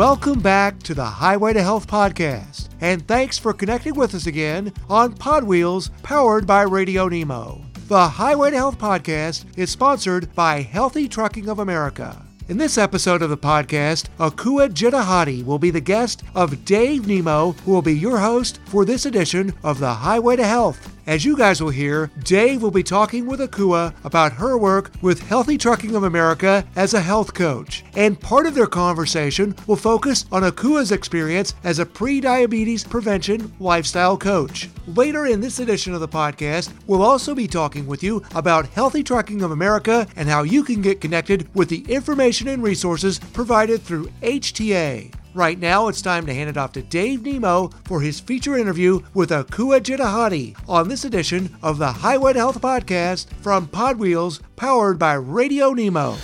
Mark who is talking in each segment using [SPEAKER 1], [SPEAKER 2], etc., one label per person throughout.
[SPEAKER 1] Welcome back to the Highway to Health podcast, and thanks for connecting with us again on Pod Wheels powered by Radio Nemo. The Highway to Health podcast is sponsored by Healthy Trucking of America. In this episode of the podcast, Akua Jitahadi will be the guest of Dave Nemo, who will be your host for this edition of the Highway to Health. As you guys will hear, Dave will be talking with Akua about her work with Healthy Trucking of America as a health coach. And part of their conversation will focus on Akua's experience as a pre-diabetes prevention lifestyle coach. Later in this edition of the podcast, we'll also be talking with you about Healthy Trucking of America and how you can get connected with the information and resources provided through HTA. Right now, it's time to hand it off to Dave Nemo for his feature interview with Akua Jitahadi on this edition of the Highway to Health podcast from Pod Wheels, powered by Radio Nemo.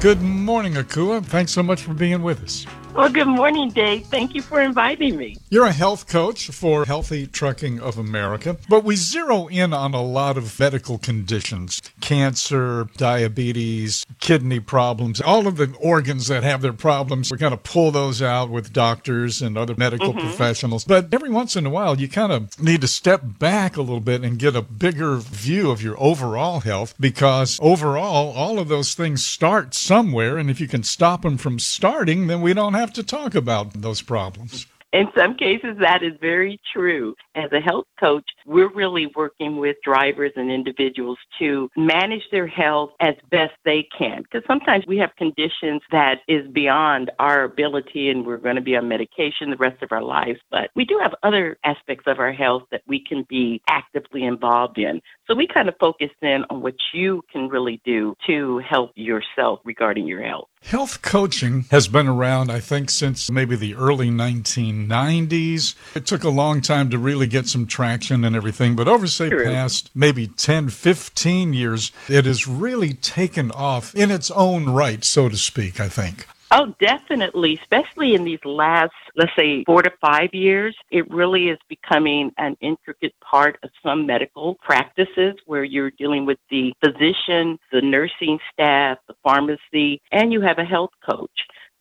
[SPEAKER 2] Good morning, Akua. Thanks so much for being with us.
[SPEAKER 3] Well, good morning, Dave. Thank you for inviting me.
[SPEAKER 2] You're a health coach for Healthy Trucking of America, but we zero in on a lot of medical conditions cancer, diabetes, kidney problems, all of the organs that have their problems. We kind of pull those out with doctors and other medical mm-hmm. professionals. But every once in a while, you kind of need to step back a little bit and get a bigger view of your overall health because overall, all of those things start somewhere. And if you can stop them from starting, then we don't have have to talk about those problems.
[SPEAKER 3] In some cases, that is very true. As a health coach, we're really working with drivers and individuals to manage their health as best they can. Because sometimes we have conditions that is beyond our ability and we're going to be on medication the rest of our lives. But we do have other aspects of our health that we can be actively involved in. So we kind of focus in on what you can really do to help yourself regarding your health.
[SPEAKER 2] Health coaching has been around, I think, since maybe the early 1990s. It took a long time to really get some traction and everything, but over, say, True. past maybe 10, 15 years, it has really taken off in its own right, so to speak, I think.
[SPEAKER 3] Oh, definitely, especially in these last, let's say, four to five years. It really is becoming an intricate part of some medical practices where you're dealing with the physician, the nursing staff, the pharmacy, and you have a health coach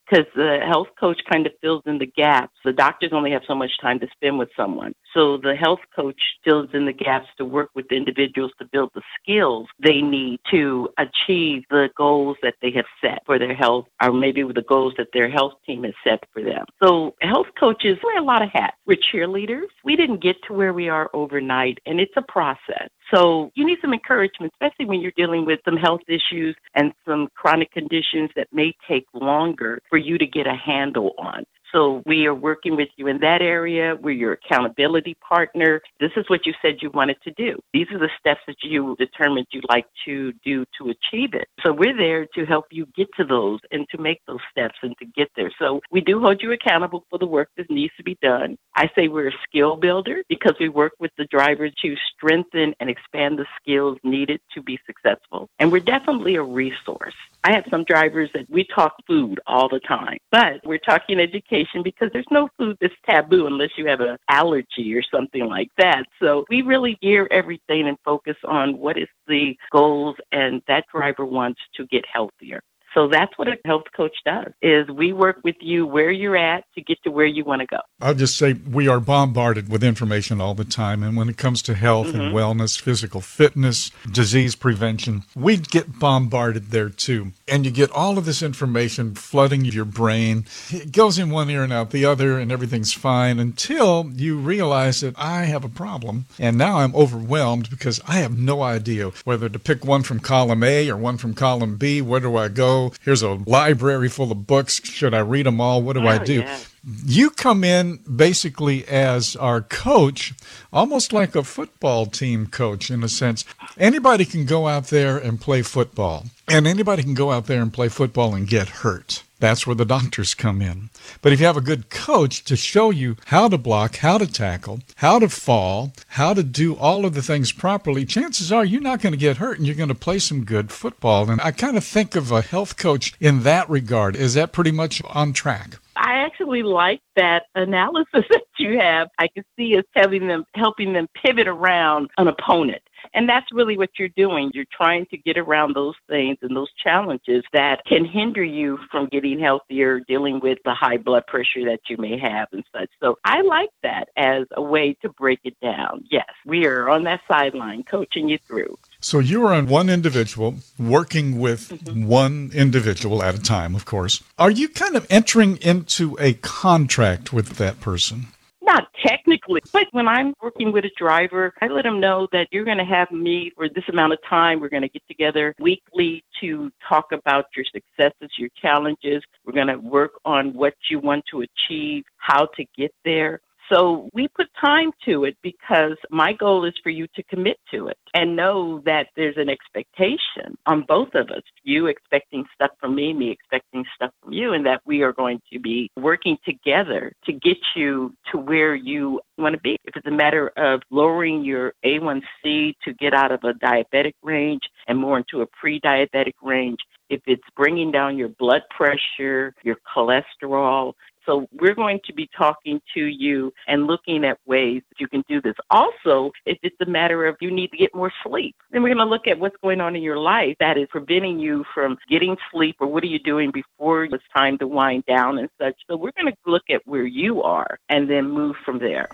[SPEAKER 3] because the health coach kind of fills in the gaps. The doctors only have so much time to spend with someone. So the health coach fills in the gaps to work with individuals to build the skills they need to achieve the goals that they have set for their health, or maybe the goals that their health team has set for them. So health coaches wear a lot of hats. We're cheerleaders. We didn't get to where we are overnight, and it's a process. So you need some encouragement, especially when you're dealing with some health issues and some chronic conditions that may take longer for you to get a handle on. So we are working with you in that area. We're your accountability partner. This is what you said you wanted to do. These are the steps that you determined you'd like to do to achieve it. So we're there to help you get to those and to make those steps and to get there. So we do hold you accountable for the work that needs to be done. I say we're a skill builder because we work with the drivers to strengthen and expand the skills needed to be successful. And we're definitely a resource. I have some drivers that we talk food all the time, but we're talking education because there's no food that's taboo unless you have an allergy or something like that. So we really gear everything and focus on what is the goals and that driver wants to get healthier. So that's what a health coach does is we work with you where you're at to get to where you want to go.
[SPEAKER 2] I'll just say we are bombarded with information all the time and when it comes to health mm-hmm. and wellness, physical fitness, disease prevention, we get bombarded there too. And you get all of this information flooding your brain. It goes in one ear and out the other and everything's fine until you realize that I have a problem and now I'm overwhelmed because I have no idea whether to pick one from column A or one from column B. Where do I go? Here's a library full of books. Should I read them all? What do oh, I do? Yeah. You come in basically as our coach, almost like a football team coach in a sense. Anybody can go out there and play football, and anybody can go out there and play football and get hurt. That's where the doctors come in. But if you have a good coach to show you how to block, how to tackle, how to fall, how to do all of the things properly, chances are you're not going to get hurt and you're going to play some good football. And I kind of think of a health coach in that regard. Is that pretty much on track?
[SPEAKER 3] I actually like that analysis that you have. I can see us having them helping them pivot around an opponent And that's really what you're doing. You're trying to get around those things and those challenges that can hinder you from getting healthier, dealing with the high blood pressure that you may have and such. So I like that as a way to break it down. Yes, we are on that sideline coaching you through.
[SPEAKER 2] So you are on one individual, working with mm-hmm. one individual at a time, of course. Are you kind of entering into a contract with that person?
[SPEAKER 3] Not technically, but when I'm working with a driver, I let them know that you're going to have me for this amount of time. We're going to get together weekly to talk about your successes, your challenges. We're going to work on what you want to achieve, how to get there. So we put time to it because my goal is for you to commit to it and know that there's an expectation on both of us. You expecting stuff from me, me expecting stuff from you, and that we are going to be working together to get you to where you want to be. If it's a matter of lowering your A1C to get out of a diabetic range and more into a pre diabetic range, if it's bringing down your blood pressure, your cholesterol, so we're going to be talking to you and looking at ways that you can do this. Also, if it's a matter of you need to get more sleep, then we're going to look at what's going on in your life that is preventing you from getting sleep or what are you doing before it's time to wind down and such. So we're going to look at where you are and then move from there.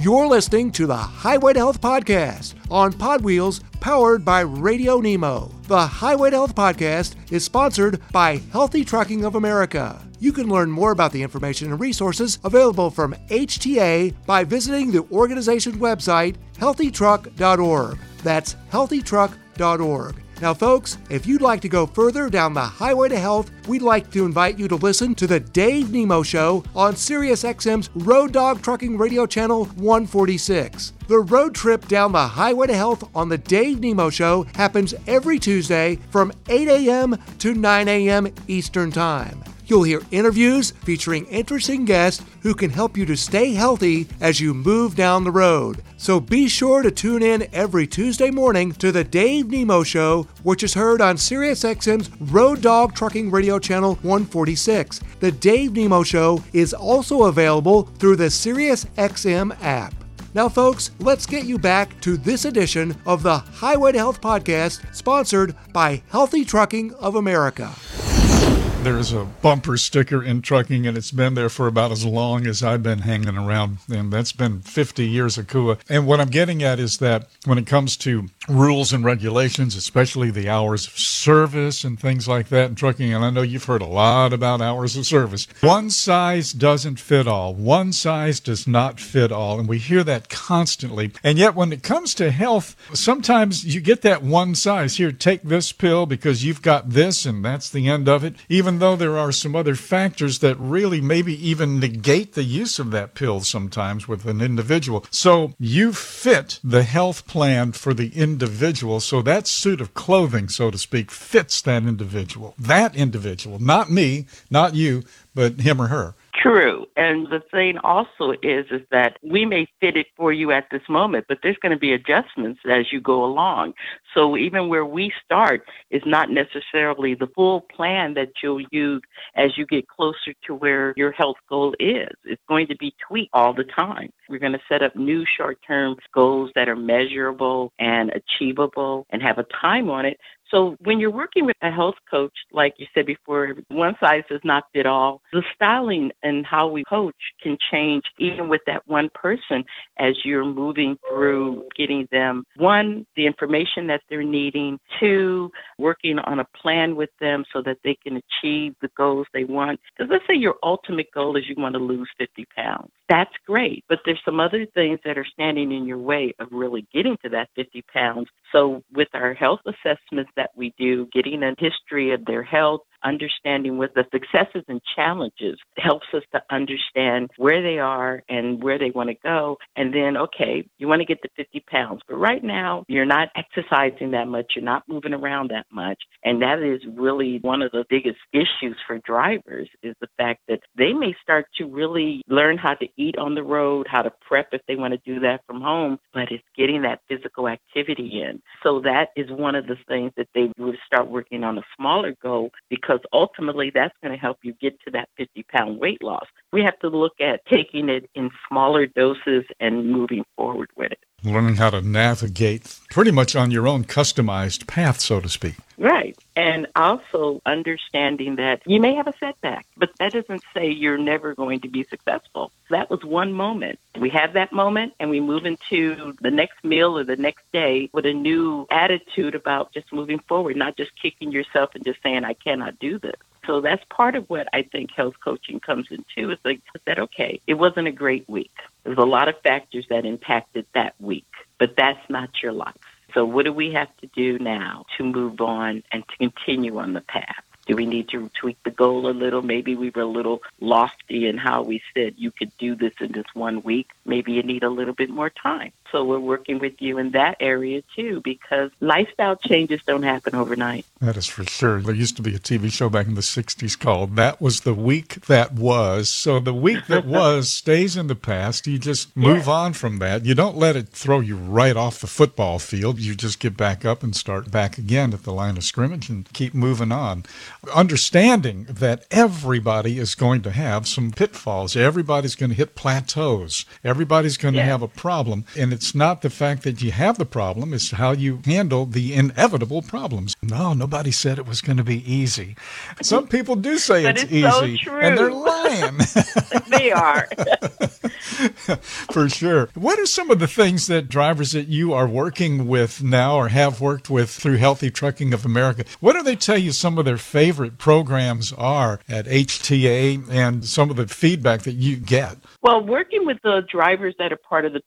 [SPEAKER 1] You're listening to the Highway to Health Podcast on Podwheels, powered by Radio Nemo. The Highway to Health Podcast is sponsored by Healthy Trucking of America. You can learn more about the information and resources available from HTA by visiting the organization's website, healthytruck.org. That's healthytruck.org. Now, folks, if you'd like to go further down the highway to health, we'd like to invite you to listen to the Dave Nemo Show on SiriusXM's Road Dog Trucking Radio Channel 146. The road trip down the highway to health on the Dave Nemo Show happens every Tuesday from 8 a.m. to 9 a.m. Eastern Time. You'll hear interviews featuring interesting guests who can help you to stay healthy as you move down the road. So be sure to tune in every Tuesday morning to the Dave Nemo Show, which is heard on SiriusXM's Road Dog Trucking Radio Channel 146. The Dave Nemo Show is also available through the SiriusXM app. Now, folks, let's get you back to this edition of the Highway to Health podcast, sponsored by Healthy Trucking of America
[SPEAKER 2] there's a bumper sticker in trucking, and it's been there for about as long as I've been hanging around, and that's been 50 years Akua. And what I'm getting at is that when it comes to rules and regulations, especially the hours of service and things like that in trucking, and I know you've heard a lot about hours of service, one size doesn't fit all. One size does not fit all, and we hear that constantly. And yet, when it comes to health, sometimes you get that one size. Here, take this pill because you've got this, and that's the end of it. Even though there are some other factors that really maybe even negate the use of that pill sometimes with an individual. So you fit the health plan for the individual. So that suit of clothing, so to speak, fits that individual. That individual, not me, not you, but him or her.
[SPEAKER 3] True. And the thing also is is that we may fit it for you at this moment, but there's going to be adjustments as you go along. So even where we start is not necessarily the full plan that you'll use as you get closer to where your health goal is. It's going to be tweaked all the time. We're going to set up new short-term goals that are measurable and achievable and have a time on it so when you're working with a health coach, like you said before, one size does not fit all. The styling and how we coach can change even with that one person as you're moving through getting them one, the information that they're needing, two, working on a plan with them so that they can achieve the goals they want. Because let's say your ultimate goal is you want to lose 50 pounds. That's great, but there's some other things that are standing in your way of really getting to that 50 pounds. So with our health assessments that we do, getting a history of their health, understanding what the successes and challenges helps us to understand where they are and where they want to go. And then, okay, you want to get to 50 pounds, but right now you're not exercising that much, you're not moving around that much. And that is really one of the biggest issues for drivers is the fact that they may start to really learn how to eat on the road, how to prep if they want to do that from home, but it's getting that physical activity in. So that is one of the things that they would start working on a smaller goal because because ultimately that's going to help you get to that 50 pound weight loss. We have to look at taking it in smaller doses and moving forward with it.
[SPEAKER 2] Learning how to navigate pretty much on your own customized path, so to speak.
[SPEAKER 3] Right. And also understanding that you may have a setback, but that doesn't say you're never going to be successful. That was one moment. We have that moment and we move into the next meal or the next day with a new attitude about just moving forward, not just kicking yourself and just saying, I cannot do this. So that's part of what I think health coaching comes into is like I said, okay, it wasn't a great week. There's a lot of factors that impacted that week, but that's not your life. So what do we have to do now to move on and to continue on the path? Do we need to tweak the goal a little? Maybe we were a little lofty in how we said you could do this in this one week. Maybe you need a little bit more time. So we're working with you in that area too, because lifestyle changes don't happen overnight.
[SPEAKER 2] That is for sure. There used to be a TV show back in the 60s called That Was the Week That Was. So the week that was stays in the past. You just move on from that. You don't let it throw you right off the football field. You just get back up and start back again at the line of scrimmage and keep moving on understanding that everybody is going to have some pitfalls. Everybody's going to hit plateaus. Everybody's going yeah. to have a problem. And it's not the fact that you have the problem, it's how you handle the inevitable problems. No, nobody said it was going to be easy. Some people do say it's,
[SPEAKER 3] it's,
[SPEAKER 2] easy.
[SPEAKER 3] So
[SPEAKER 2] and they're lying.
[SPEAKER 3] they are.
[SPEAKER 2] For sure. What are some of the things that drivers that you are working with now or have worked with through Healthy Trucking of America? What do they tell you some of their favorite programs are at HTA and some of the feedback that you get?
[SPEAKER 3] Well, working with the drivers that are part of the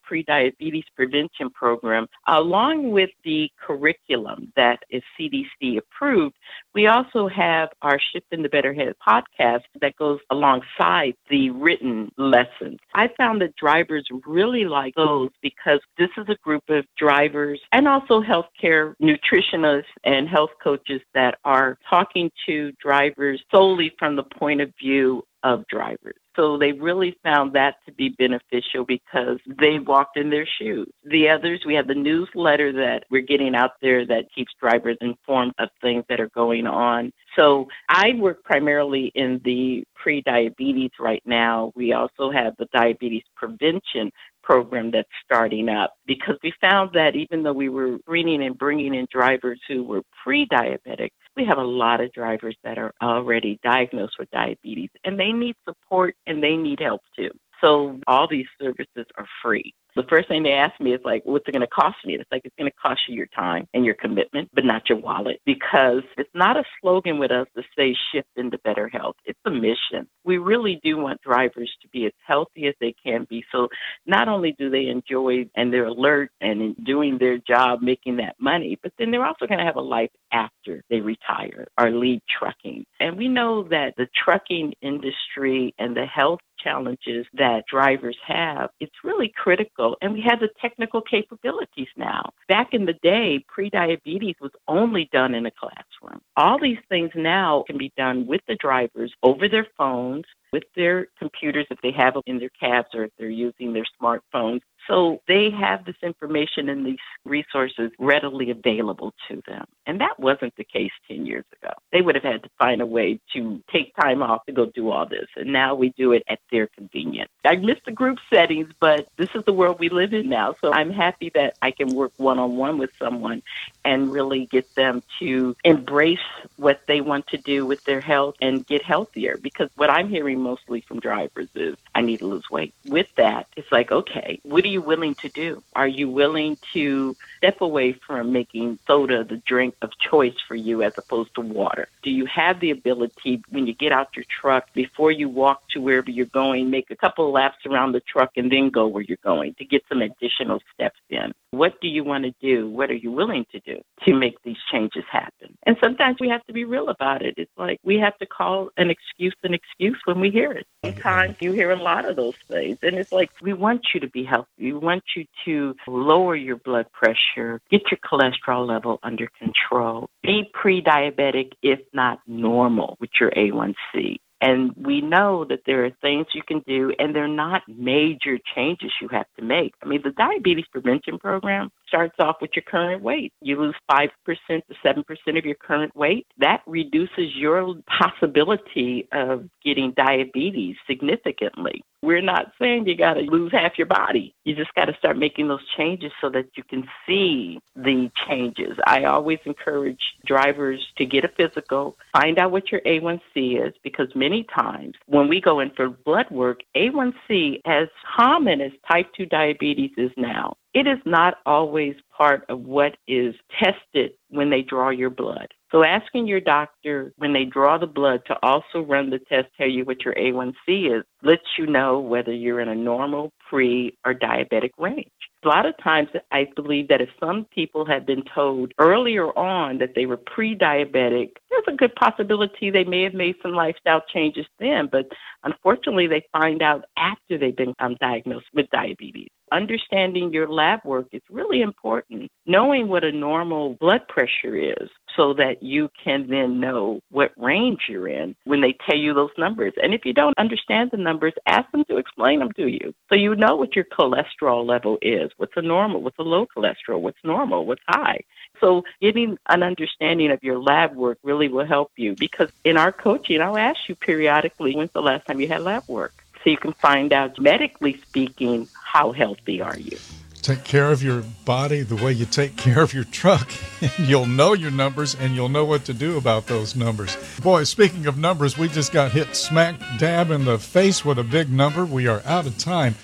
[SPEAKER 3] pre-diabetes prevention program, along with the curriculum that is CDC approved, we also have our Shifting the Better Health podcast that goes alongside the written lessons. I found that drivers really like those because this is a group of drivers and also healthcare nutritionists and health coaches that are talking to drivers solely from the point of view of drivers. So they really found that to be beneficial because they walked in their shoes. The others, we have the newsletter that we're getting out there that keeps drivers informed of things that are going on. So I work primarily in the pre diabetes right now. We also have the diabetes prevention program that's starting up because we found that even though we were screening and bringing in drivers who were pre diabetic, we have a lot of drivers that are already diagnosed with diabetes and they need support and they need help too. So all these services are free the first thing they ask me is like, what's it going to cost me? It's like, it's going to cost you your time and your commitment, but not your wallet because it's not a slogan with us to say shift into better health. It's a mission. We really do want drivers to be as healthy as they can be. So not only do they enjoy and they're alert and doing their job, making that money, but then they're also going to have a life after they retire or leave trucking. And we know that the trucking industry and the health challenges that drivers have, it's really critical. And we have the technical capabilities now. Back in the day, pre-diabetes was only done in a classroom. All these things now can be done with the drivers over their phones, with their computers if they have them in their cabs or if they're using their smartphones so they have this information and these resources readily available to them. And that wasn't the case 10 years ago. They would have had to find a way to take time off to go do all this. And now we do it at their convenience. I miss the group settings, but this is the world we live in now. So I'm happy that I can work one on one with someone and really get them to embrace what they want to do with their health and get healthier. Because what I'm hearing mostly from drivers is, I need to lose weight. With that, it's like, okay, what do you willing to do? Are you willing to step away from making soda the drink of choice for you as opposed to water? Do you have the ability when you get out your truck before you walk to wherever you're going, make a couple of laps around the truck and then go where you're going to get some additional steps in? What do you want to do? What are you willing to do to make these changes happen? And sometimes we have to be real about it. It's like we have to call an excuse an excuse when we hear it. Sometimes you hear a lot of those things. And it's like, we want you to be healthy. We want you to lower your blood pressure, get your cholesterol level under control, be pre diabetic, if not normal, with your A1C And we know that there are things you can do, and they're not major changes you have to make. I mean, the diabetes prevention program starts off with your current weight. You lose 5% to 7% of your current weight. That reduces your possibility of getting diabetes significantly. We're not saying you got to lose half your body. You just got to start making those changes so that you can see the changes. I always encourage drivers to get a physical, find out what your A1C is, because many times when we go in for blood work, A1C, as common as type 2 diabetes is now, it is not always part of what is tested when they draw your blood. So asking your doctor when they draw the blood to also run the test, tell you what your A1C is, lets you know whether you're in a normal, pre, or diabetic range. A lot of times, I believe that if some people had been told earlier on that they were pre diabetic, there's a good possibility they may have made some lifestyle changes then. But unfortunately, they find out after they've been um, diagnosed with diabetes understanding your lab work is really important. Knowing what a normal blood pressure is so that you can then know what range you're in when they tell you those numbers. And if you don't understand the numbers, ask them to explain them to you so you know what your cholesterol level is, what's a normal, what's a low cholesterol, what's normal, what's high. So getting an understanding of your lab work really will help you because in our coaching, I'll ask you periodically, when's the last time you had lab work? So you can find out, medically speaking, how healthy are you.
[SPEAKER 2] Take care of your body the way you take care of your truck, and you'll know your numbers and you'll know what to do about those numbers. Boy, speaking of numbers, we just got hit smack dab in the face with a big number. We are out of time.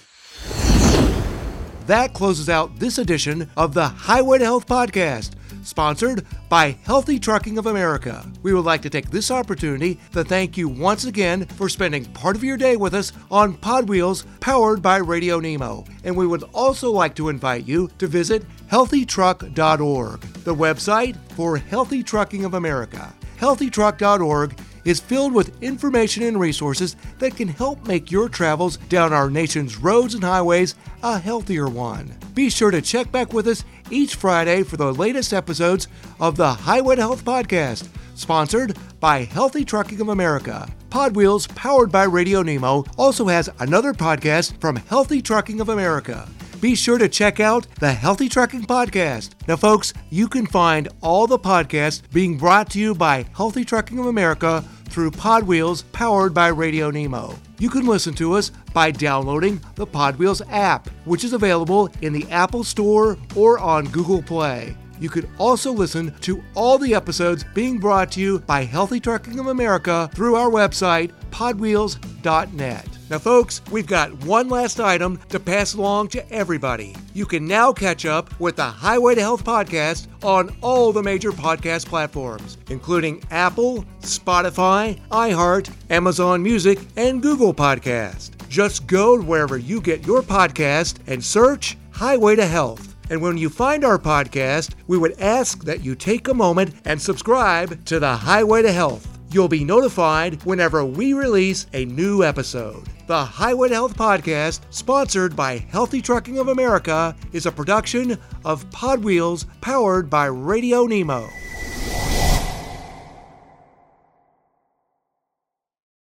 [SPEAKER 1] That closes out this edition of the Highway to Health podcast sponsored by Healthy Trucking of America. We would like to take this opportunity to thank you once again for spending part of your day with us on Pod Wheels powered by Radio Nemo. And we would also like to invite you to visit healthytruck.org, the website for Healthy Trucking of America. Healthytruck.org is filled with information and resources that can help make your travels down our nation's roads and highways a healthier one. Be sure to check back with us each Friday for the latest episodes of the Highway Health podcast, sponsored by Healthy Trucking of America. Podwheels, powered by Radio Nemo, also has another podcast from Healthy Trucking of America. Be sure to check out the Healthy Trucking Podcast. Now, folks, you can find all the podcasts being brought to you by Healthy Trucking of America through Podwheels powered by Radio Nemo. You can listen to us by downloading the Podwheels app, which is available in the Apple Store or on Google Play. You could also listen to all the episodes being brought to you by Healthy Trucking of America through our website, podwheels.net. Now, folks, we've got one last item to pass along to everybody. You can now catch up with the Highway to Health podcast on all the major podcast platforms, including Apple, Spotify, iHeart, Amazon Music, and Google Podcast. Just go wherever you get your podcast and search Highway to Health. And when you find our podcast, we would ask that you take a moment and subscribe to the Highway to Health. You'll be notified whenever we release a new episode. The Highway Health podcast, sponsored by Healthy Trucking of America, is a production of Pod Wheels powered by Radio Nemo.